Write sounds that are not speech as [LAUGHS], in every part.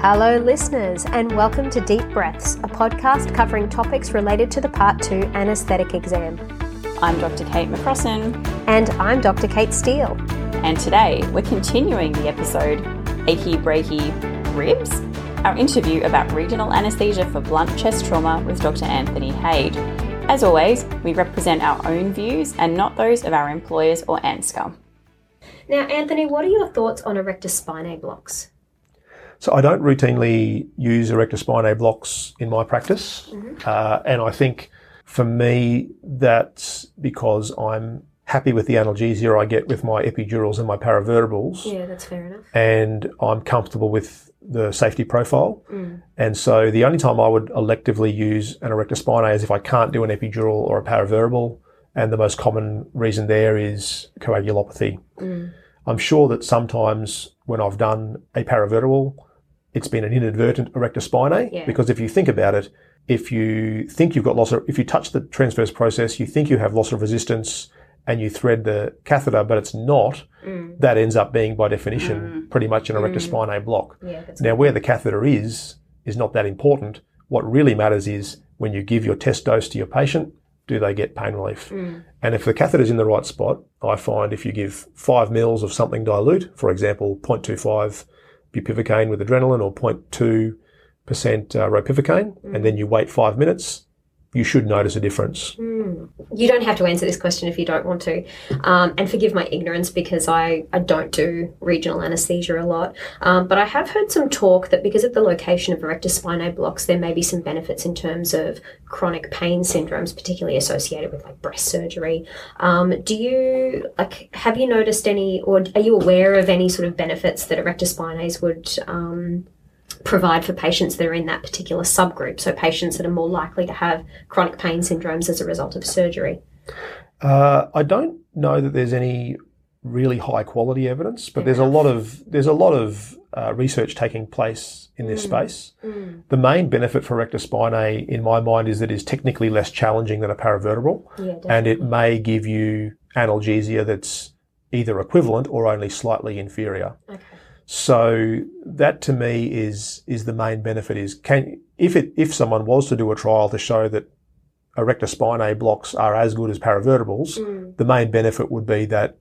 Hello, listeners, and welcome to Deep Breaths, a podcast covering topics related to the Part 2 anaesthetic exam. I'm Dr. Kate McCrossan. And I'm Dr. Kate Steele. And today we're continuing the episode Achy Breaky Ribs, our interview about regional anaesthesia for blunt chest trauma with Dr. Anthony Haid. As always, we represent our own views and not those of our employers or ANZCA. Now, Anthony, what are your thoughts on erector spinae blocks? So I don't routinely use erector spinae blocks in my practice, mm-hmm. uh, and I think for me that's because I'm happy with the analgesia I get with my epidurals and my paravertebrals. Yeah, that's fair enough. And I'm comfortable with the safety profile. Mm. And so the only time I would electively use an erector spinae is if I can't do an epidural or a paravertebral. And the most common reason there is coagulopathy. Mm. I'm sure that sometimes when I've done a paravertebral, it's been an inadvertent erector spinae yeah. because if you think about it, if you think you've got loss of, if you touch the transverse process, you think you have loss of resistance and you thread the catheter, but it's not, mm. that ends up being by definition mm. pretty much an erector mm. spinae block. Yeah, now, where the catheter is, is not that important. What really matters is when you give your test dose to your patient, do they get pain relief? Mm. And if the catheter is in the right spot, I find if you give five mils of something dilute, for example, 0.25 bupivacaine with adrenaline or 0.2% uh, ropivacaine, mm. and then you wait five minutes, you should notice a difference. Mm. You don't have to answer this question if you don't want to. Um, and forgive my ignorance because I, I don't do regional anaesthesia a lot. Um, but I have heard some talk that because of the location of erector spinae blocks, there may be some benefits in terms of chronic pain syndromes, particularly associated with like breast surgery. Um, do you, like, have you noticed any, or are you aware of any sort of benefits that erector spinae would um, provide for patients that are in that particular subgroup, so patients that are more likely to have chronic pain syndromes as a result of surgery? Uh, I don't know that there's any really high quality evidence, but Fair there's enough. a lot of there's a lot of uh, research taking place in this mm. space. Mm. The main benefit for erector spinae, in my mind, is that it is technically less challenging than a paravertebral, yeah, and it may give you analgesia that's either equivalent or only slightly inferior. Okay. So that to me is is the main benefit. Is can if it if someone was to do a trial to show that erector spinae blocks are as good as paravertebrals, mm. the main benefit would be that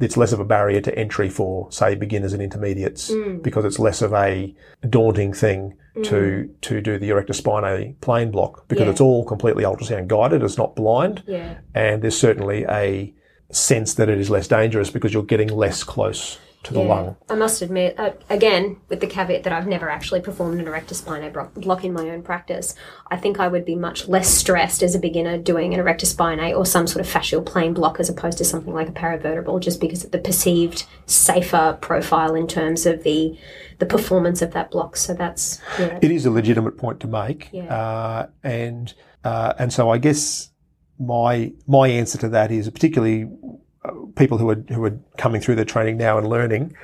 it's less of a barrier to entry for say beginners and intermediates mm. because it's less of a daunting thing mm. to to do the erector spinae plane block because yeah. it's all completely ultrasound guided. It's not blind, yeah. and there's certainly a sense that it is less dangerous because you're getting less close to the yeah, lung. I must admit, uh, again, with the caveat that I've never actually performed an erector spinae block in my own practice, I think I would be much less stressed as a beginner doing an erector spinae or some sort of fascial plane block as opposed to something like a paravertebral, just because of the perceived safer profile in terms of the the performance of that block. So that's yeah. it is a legitimate point to make, yeah. uh, and uh, and so I guess my my answer to that is particularly people who are who are coming through their training now and learning,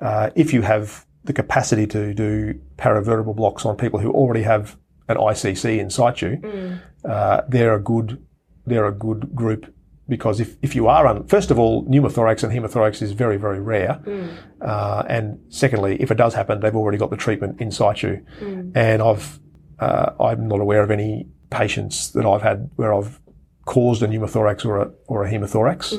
uh, if you have the capacity to do paravertebral blocks on people who already have an ICC in situ, mm. uh, they're a good they're a good group because if, if you are un- first of all pneumothorax and hemothorax is very very rare, mm. uh, and secondly if it does happen they've already got the treatment in situ, mm. and I've uh, I'm not aware of any patients that I've had where I've caused a pneumothorax or a or a hemothorax.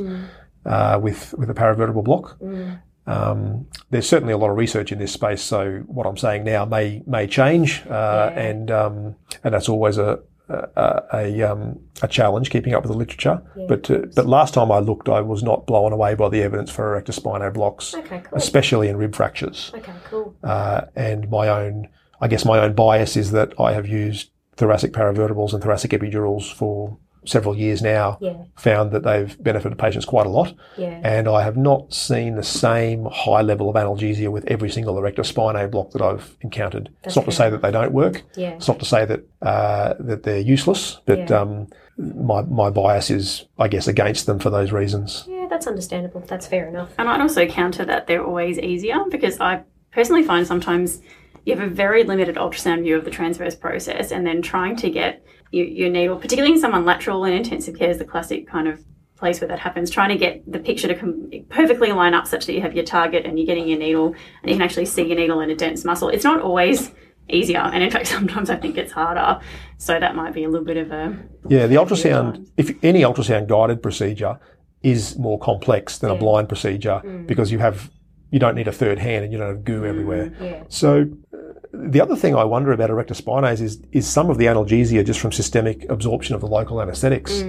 Uh, with with a paravertebral block. Mm. Um, there's certainly a lot of research in this space, so what I'm saying now may may change, uh, yeah. and um, and that's always a a, a, um, a, challenge keeping up with the literature. Yeah, but uh, but last time I looked, I was not blown away by the evidence for erector spinae blocks, okay, cool. especially in rib fractures. Okay, cool. Uh, and my own, I guess my own bias is that I have used thoracic paravertebrals and thoracic epidurals for several years now yeah. found that they've benefited patients quite a lot. Yeah. And I have not seen the same high level of analgesia with every single erector spinae block that I've encountered. That's it's not to say that they don't work. Yeah. It's not to say that uh, that they're useless, but yeah. um, my my bias is, I guess, against them for those reasons. Yeah, that's understandable. That's fair enough. And I'd also counter that they're always easier because I personally find sometimes you have a very limited ultrasound view of the transverse process and then trying to get your, your needle, particularly in someone lateral and intensive care is the classic kind of place where that happens, trying to get the picture to com- perfectly line up such that you have your target and you're getting your needle and you can actually see your needle in a dense muscle. It's not always easier, and in fact, [LAUGHS] sometimes I think it's harder. So that might be a little bit of a Yeah, the ultrasound, if any ultrasound guided procedure is more complex than a blind procedure mm. because you have you don't need a third hand and you don't have goo mm. everywhere. Yeah. So the other thing I wonder about erector spinase is is some of the analgesia just from systemic absorption of the local anaesthetics.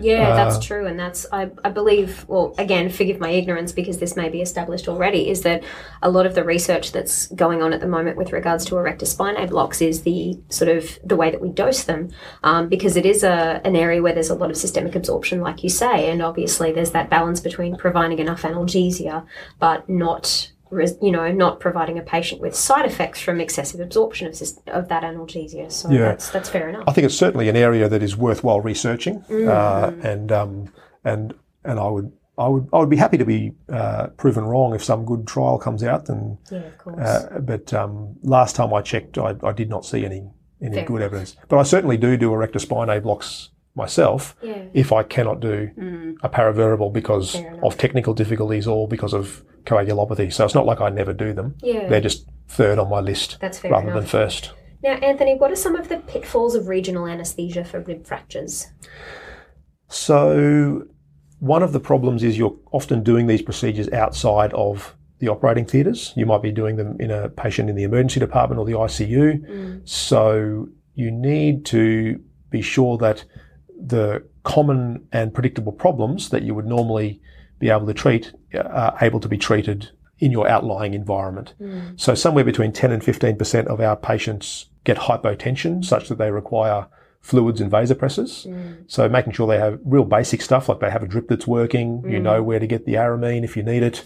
Yeah, Uh, that's true, and that's I, I believe. Well, again, forgive my ignorance because this may be established already. Is that a lot of the research that's going on at the moment with regards to erector spinae blocks is the sort of the way that we dose them, um, because it is a an area where there's a lot of systemic absorption, like you say, and obviously there's that balance between providing enough analgesia but not. You know, not providing a patient with side effects from excessive absorption of, of that analgesia. So Yeah. that's that's fair enough. I think it's certainly an area that is worthwhile researching, Mm. uh, and um, and and I would. I would, I would be happy to be uh, proven wrong if some good trial comes out. And Yeah, of course. uh, but um, last time I checked, I, I did not see any any Fair good evidence. But I certainly do do erector spinae blocks myself yeah. if I cannot do mm. a paravertebral because of technical difficulties or because of coagulopathy. So it's not like I never do them. Yeah. They're just third on my list That's fair rather enough. than first. Now, Anthony, what are some of the pitfalls of regional anaesthesia for rib fractures? So one of the problems is you're often doing these procedures outside of the operating theatres. You might be doing them in a patient in the emergency department or the ICU. Mm. So you need to be sure that the common and predictable problems that you would normally be able to treat uh, are able to be treated in your outlying environment. So somewhere between 10 and 15% of our patients get hypotension such that they require fluids and vasopressors. So making sure they have real basic stuff, like they have a drip that's working, you know where to get the aramine if you need it.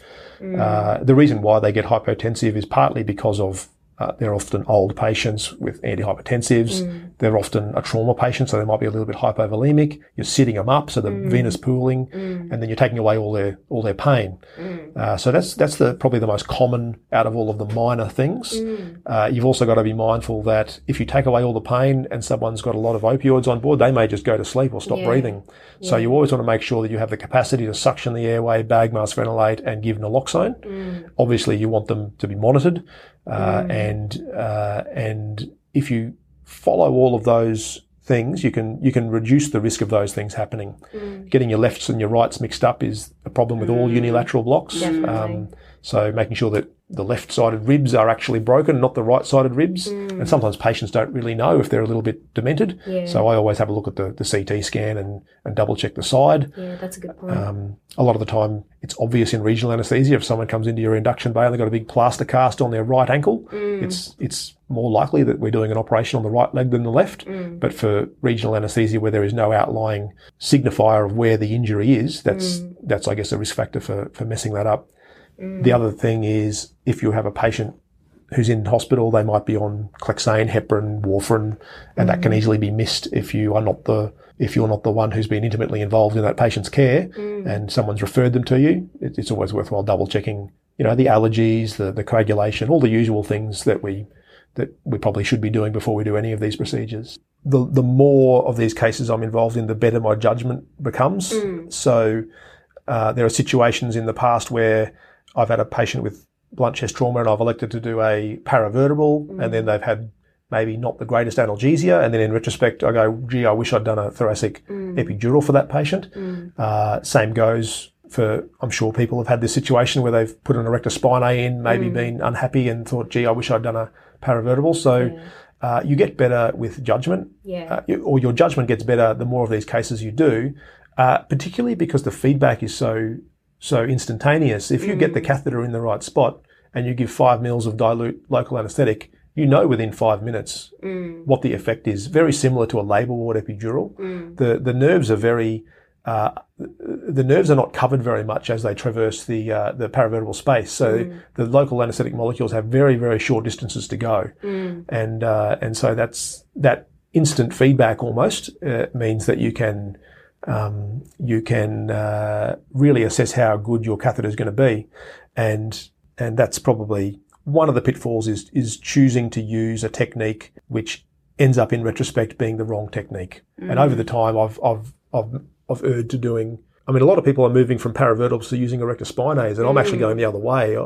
Uh, the reason why they get hypotensive is partly because of uh, they're often old patients with antihypertensives. They're often a trauma patient, so they might be a little bit hypovolemic. You're sitting them up, so the venous pooling, and then you're taking away all their all their pain. Uh, so that's that's the probably the most common out of all of the minor things. Uh, you've also got to be mindful that if you take away all the pain and someone's got a lot of opioids on board, they may just go to sleep or stop Yeah. breathing. So you always want to make sure that you have the capacity to suction the airway, bag mask ventilate, and give naloxone. Obviously, you want them to be monitored, uh, and uh, and if you follow all of those things, you can you can reduce the risk of those things happening. Getting your lefts and your rights mixed up is a problem with all unilateral blocks. Um, so making sure that the left-sided ribs are actually broken, not the right-sided ribs. And mm. sometimes patients don't really know if they're a little bit demented. Yeah. So I always have a look at the, the CT scan and, and double check the side. Yeah, that's a good point. Um, a lot of the time, it's obvious in regional anaesthesia. If someone comes into your induction bay and they've got a big plaster cast on their right ankle, mm. it's it's more likely that we're doing an operation on the right leg than the left. Mm. But for regional anaesthesia, where there is no outlying signifier of where the injury is, that's that's I guess a risk factor for for messing that up. The mm. other thing is if you have a patient who's in hospital, they might be on Clexane, heparin, warfarin, and that can mm. easily be missed if you are not the if you're not the one who's been intimately involved in that patient's care mm. and someone's referred them to you. It, it's always worthwhile double checking, you know, the allergies, the, the coagulation, all the usual things that we that we probably should be doing before we do any of these procedures. The the more of these cases I'm involved in, the better my judgment becomes. So uh, there are situations in the past where I've had a patient with blunt chest trauma and I've elected to do a paravertebral and then they've had maybe not the greatest analgesia and then in retrospect I go, gee, I wish I'd done a thoracic epidural for that patient. Uh, same goes for, I'm sure people have had this situation where they've put an erector spinae in, maybe been unhappy and thought, gee, I wish I'd done a paravertebral. So uh, you get better with judgment yeah. uh, you- or your judgment gets better the more of these cases you do, uh, particularly because the feedback is so so instantaneous. If you get the catheter in the right spot and you give five mils of dilute local anaesthetic, you know within five minutes what the effect is. Very similar to a labour ward epidural. The the nerves are very uh, the nerves are not covered very much as they traverse the uh, the paravertebral space. So the local anaesthetic molecules have very very short distances to go, and uh, and so that's that instant feedback almost uh, means that you can um, you can uh, really assess how good your catheter is going to be, and and that's probably one of the pitfalls is is choosing to use a technique which ends up in retrospect being the wrong technique. And over the time, I've I've I've I've erred to doing I mean, a lot of people are moving from paravertebrals to using erector spinae, and I'm actually going the other way. I,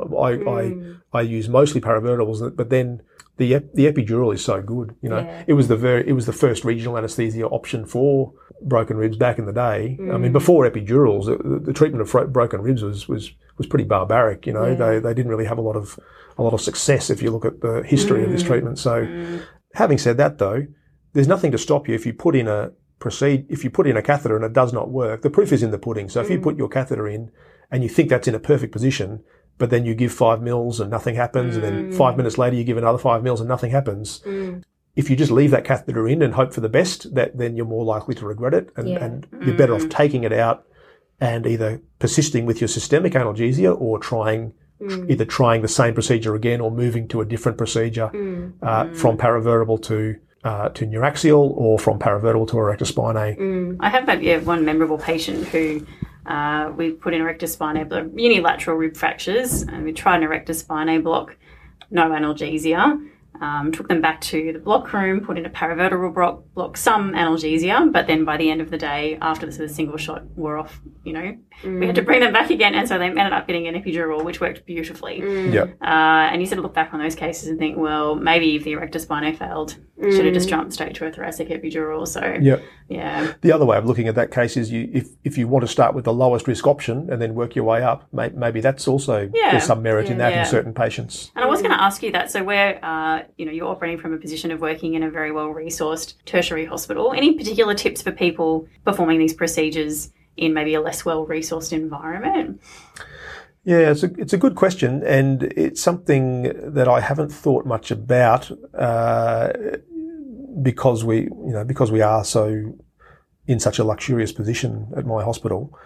I, I, use mostly paravertebrals, but then the ep- the epidural is so good. You know, Yeah. it was the very it was the first regional anaesthesia option for broken ribs back in the day. I mean, mm. before epidurals, the, the treatment of fro- broken ribs was was was pretty barbaric. You know, Yeah. they they didn't really have a lot of a lot of success if you look at the history of this mm. treatment. So, mm. having said that, though, there's nothing to stop you if you put in a proceed if you put in a catheter and it does not work. The proof is in the pudding. So if you put your catheter in and you think that's in a perfect position, but then you give five mils and nothing happens, and then five minutes later you give another five mils and nothing happens. If you just leave that catheter in and hope for the best, that then you're more likely to regret it, and, Yeah. and you're better off taking it out and either persisting with your systemic analgesia or trying either trying the same procedure again or moving to a different procedure uh, from paravertebral to uh, to neuraxial or from paravertebral to erector spinae. I have maybe one memorable patient who uh, we put in erector spinae, blo- unilateral rib fractures, and we tried an erector spinae block, no analgesia. Um, took them back to the block room, put in a paravertebral block, block, some analgesia, but then by the end of the day, after the sort of single shot wore off, you know, we had to bring them back again, and so they ended up getting an epidural, which worked beautifully. Yeah. Uh, and you sort of look back on those cases and think, well, maybe if the erector spinae failed, should have just jumped straight to a thoracic epidural. So, Yeah. Yeah. The other way of looking at that case is you, if, if you want to start with the lowest risk option and then work your way up, may, maybe that's also, Yeah. there's some merit in that Yeah. in certain patients. And I was going to ask you that. So, where uh, you know you're operating from a position of working in a very well resourced tertiary hospital, any particular tips for people performing these procedures in maybe a less well resourced environment? Yeah, it's a, it's a good question, and it's something that I haven't thought much about uh, because we, you know, because we are so in such a luxurious position at my hospital.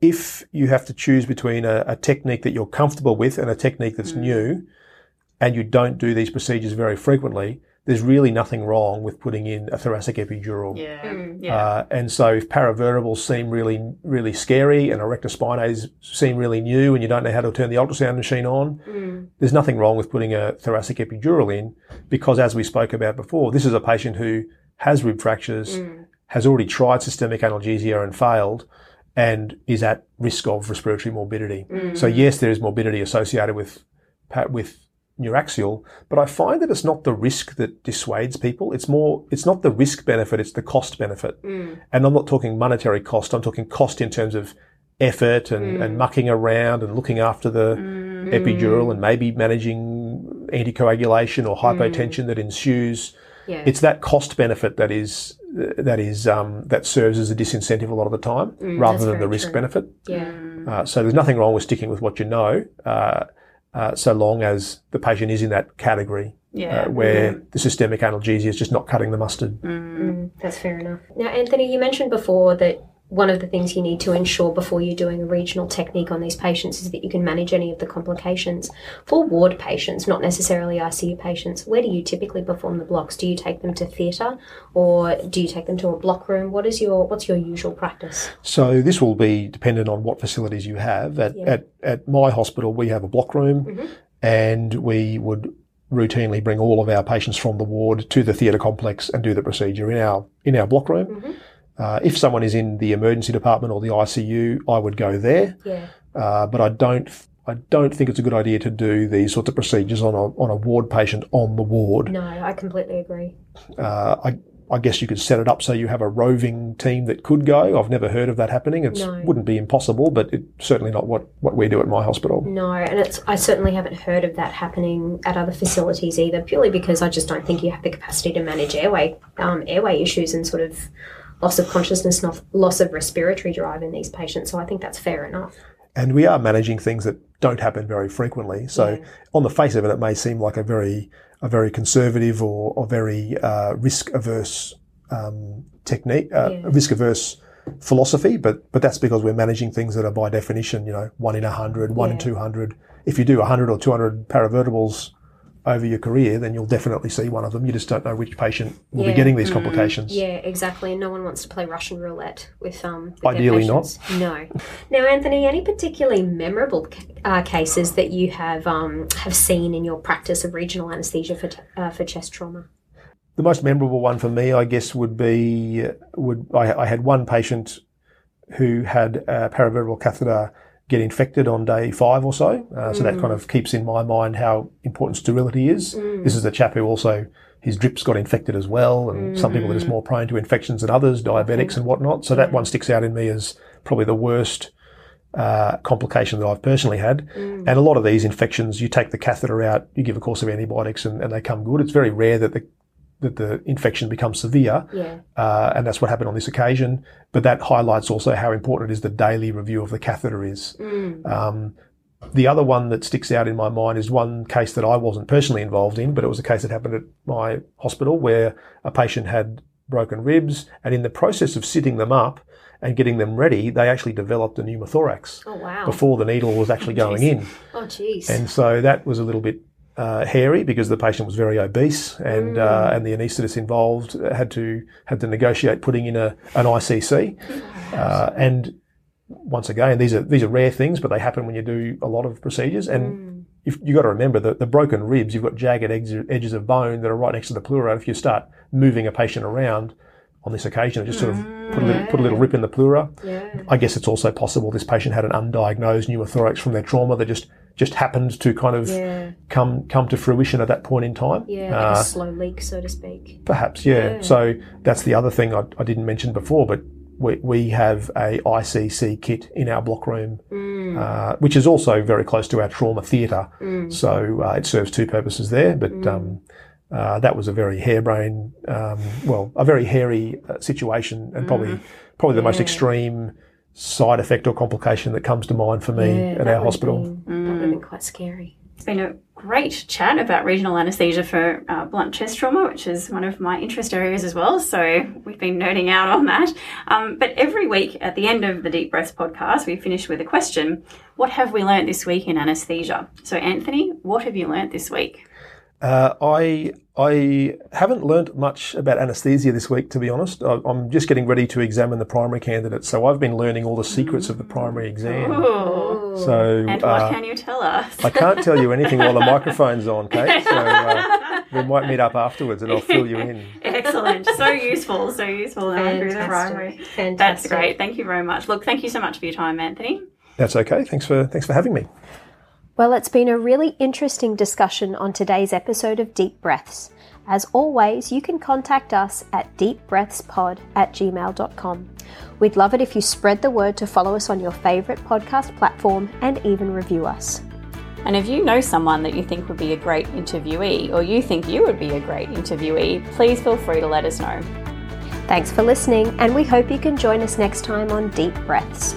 If you have to choose between a, a technique that you're comfortable with and a technique that's mm. new, and you don't do these procedures very frequently, there's really nothing wrong with putting in a thoracic epidural. Yeah, mm, yeah, Uh, and so if paravertebrals seem really, really scary and erector spinae seem really new and you don't know how to turn the ultrasound machine on, mm. there's nothing wrong with putting a thoracic epidural in because as we spoke about before, this is a patient who has rib fractures, mm. has already tried systemic analgesia and failed and is at risk of respiratory morbidity. So yes, there is morbidity associated with, pa- with neuraxial, but I find that it's not the risk that dissuades people. It's more, it's not the risk benefit, it's the cost benefit. And I'm not talking monetary cost, I'm talking cost in terms of effort and, and mucking around and looking after the epidural and maybe managing anticoagulation or hypotension that ensues. Yeah. It's that cost benefit that is, that is, um, that serves as a disincentive a lot of the time rather than the risk true. benefit. yeah. Uh, so there's nothing wrong with sticking with what you know, uh, uh, so long as the patient is in that category yeah. uh, where the systemic analgesia is just not cutting the mustard. Mm, that's fair enough. Now, Anthony, you mentioned before that one of the things you need to ensure before you're doing a regional technique on these patients is that you can manage any of the complications. For ward patients, not necessarily ICU patients, where do you typically perform the blocks? Do you take them to theatre or do you take them to a block room? What is your what's your usual practice? So this will be dependent on what facilities you have. At, at, at my hospital, we have a block room mm-hmm. and we would routinely bring all of our patients from the ward to the theatre complex and do the procedure in our, in our block room. Mm-hmm. Uh, if someone is in the emergency department or the ICU, I would go there. Yeah. Uh, but I don't, I don't think it's a good idea to do these sorts of procedures on a, on a ward patient on the ward. No, I completely agree. Uh, I, I guess you could set it up so you have a roving team that could go. I've never heard of that happening. It No. wouldn't be impossible, but it's certainly not what, what we do at my hospital. No, and it's I certainly haven't heard of that happening at other facilities either, purely because I just don't think you have the capacity to manage airway um, airway issues and sort of loss of consciousness, loss of respiratory drive in these patients. So I think that's fair enough. And we are managing things that don't happen very frequently. So Yeah. on the face of it, it may seem like a very, a very conservative or, or very uh, risk averse um, technique, uh, Yeah. risk averse philosophy, but but that's because we're managing things that are by definition, you know, one in a hundred, one in two hundred. If you do hundred or two hundred paravertebrals over your career, then you'll definitely see one of them. You just don't know which patient will Yeah. be getting these complications. Yeah, exactly. And no one wants to play Russian roulette with um. With Ideally not. No. [LAUGHS] Now, Anthony, any particularly memorable uh, cases that you have um have seen in your practice of regional anaesthesia for t- uh, for chest trauma? The most memorable one for me, I guess, would be would I, I had one patient who had a paravertebral catheter get infected on day five or so. Uh, so that kind of keeps in my mind how important sterility is. This is a chap who also his drips got infected as well, and some people are just more prone to infections than others, diabetics and whatnot. So that one sticks out in me as probably the worst uh, complication that I've personally had. And a lot of these infections, you take the catheter out, you give a course of antibiotics, and, and they come good. It's very rare that the that the infection becomes severe, Yeah. uh, and that's what happened on this occasion. But that highlights also how important it is the daily review of the catheter is. Um, the other one that sticks out in my mind is one case that I wasn't personally involved in, but it was a case that happened at my hospital where a patient had broken ribs, and in the process of sitting them up and getting them ready, they actually developed a pneumothorax Oh wow. before the needle was actually going in. oh jeez. And so that was a little bit uh, hairy because the patient was very obese, and uh, and the anaesthetist involved had to had to negotiate putting in a an ICC. [LAUGHS] Uh, and once again, these are these are rare things, but they happen when you do a lot of procedures. And if you got to remember that the broken ribs, you've got jagged edges, edges of bone that are right next to the pleura. If you start moving a patient around on this occasion, it just sort of put a little, put a little rip in the pleura. yeah. I guess it's also possible this patient had an undiagnosed pneumothorax from their trauma that just just happened to kind of Yeah. come come to fruition at that point in time. Yeah. Uh, a slow leak, so to speak. perhaps, yeah. Yeah. So that's the other thing I, I didn't mention before, but we, we have a ICC kit in our block room, Mm. uh, which is also very close to our trauma theatre. So uh, it serves two purposes there, but. Mm. Um, uh, that was a very harebrained, um, well, a very hairy uh, situation, and probably Mm. probably the most extreme side effect or complication that comes to mind for me Yeah, at our would've hospital. Been- That been quite scary. It's been a great chat about regional anaesthesia for uh, blunt chest trauma, which is one of my interest areas as well. So we've been nerding out on that. Um, but every week at the end of the Deep Breaths podcast, we finish with a question What have we learnt this week in anaesthesia? So, Anthony, what have you learnt this week? Uh, I I haven't learnt much about anaesthesia this week, to be honest. I, I'm just getting ready to examine the primary candidates, so I've been learning all the secrets of the primary exam. Ooh. So And uh, what can you tell us? I can't tell you anything while the [LAUGHS] microphone's on, Kate. So uh, we might meet up afterwards, and I'll fill you in. Excellent. So useful. So useful. going through the primary. Fantastic. Fantastic. That's great. Thank you very much. Look, thank you so much for your time, Anthony. That's okay. Thanks for thanks for having me. Well, it's been a really interesting discussion on today's episode of Deep Breaths. As always, you can contact us at deepbreathspod at gmail.com. We'd love it if you spread the word to follow us on your favourite podcast platform and even review us. And if you know someone that you think would be a great interviewee, or you think you would be a great interviewee, please feel free to let us know. Thanks for listening, and we hope you can join us next time on Deep Breaths.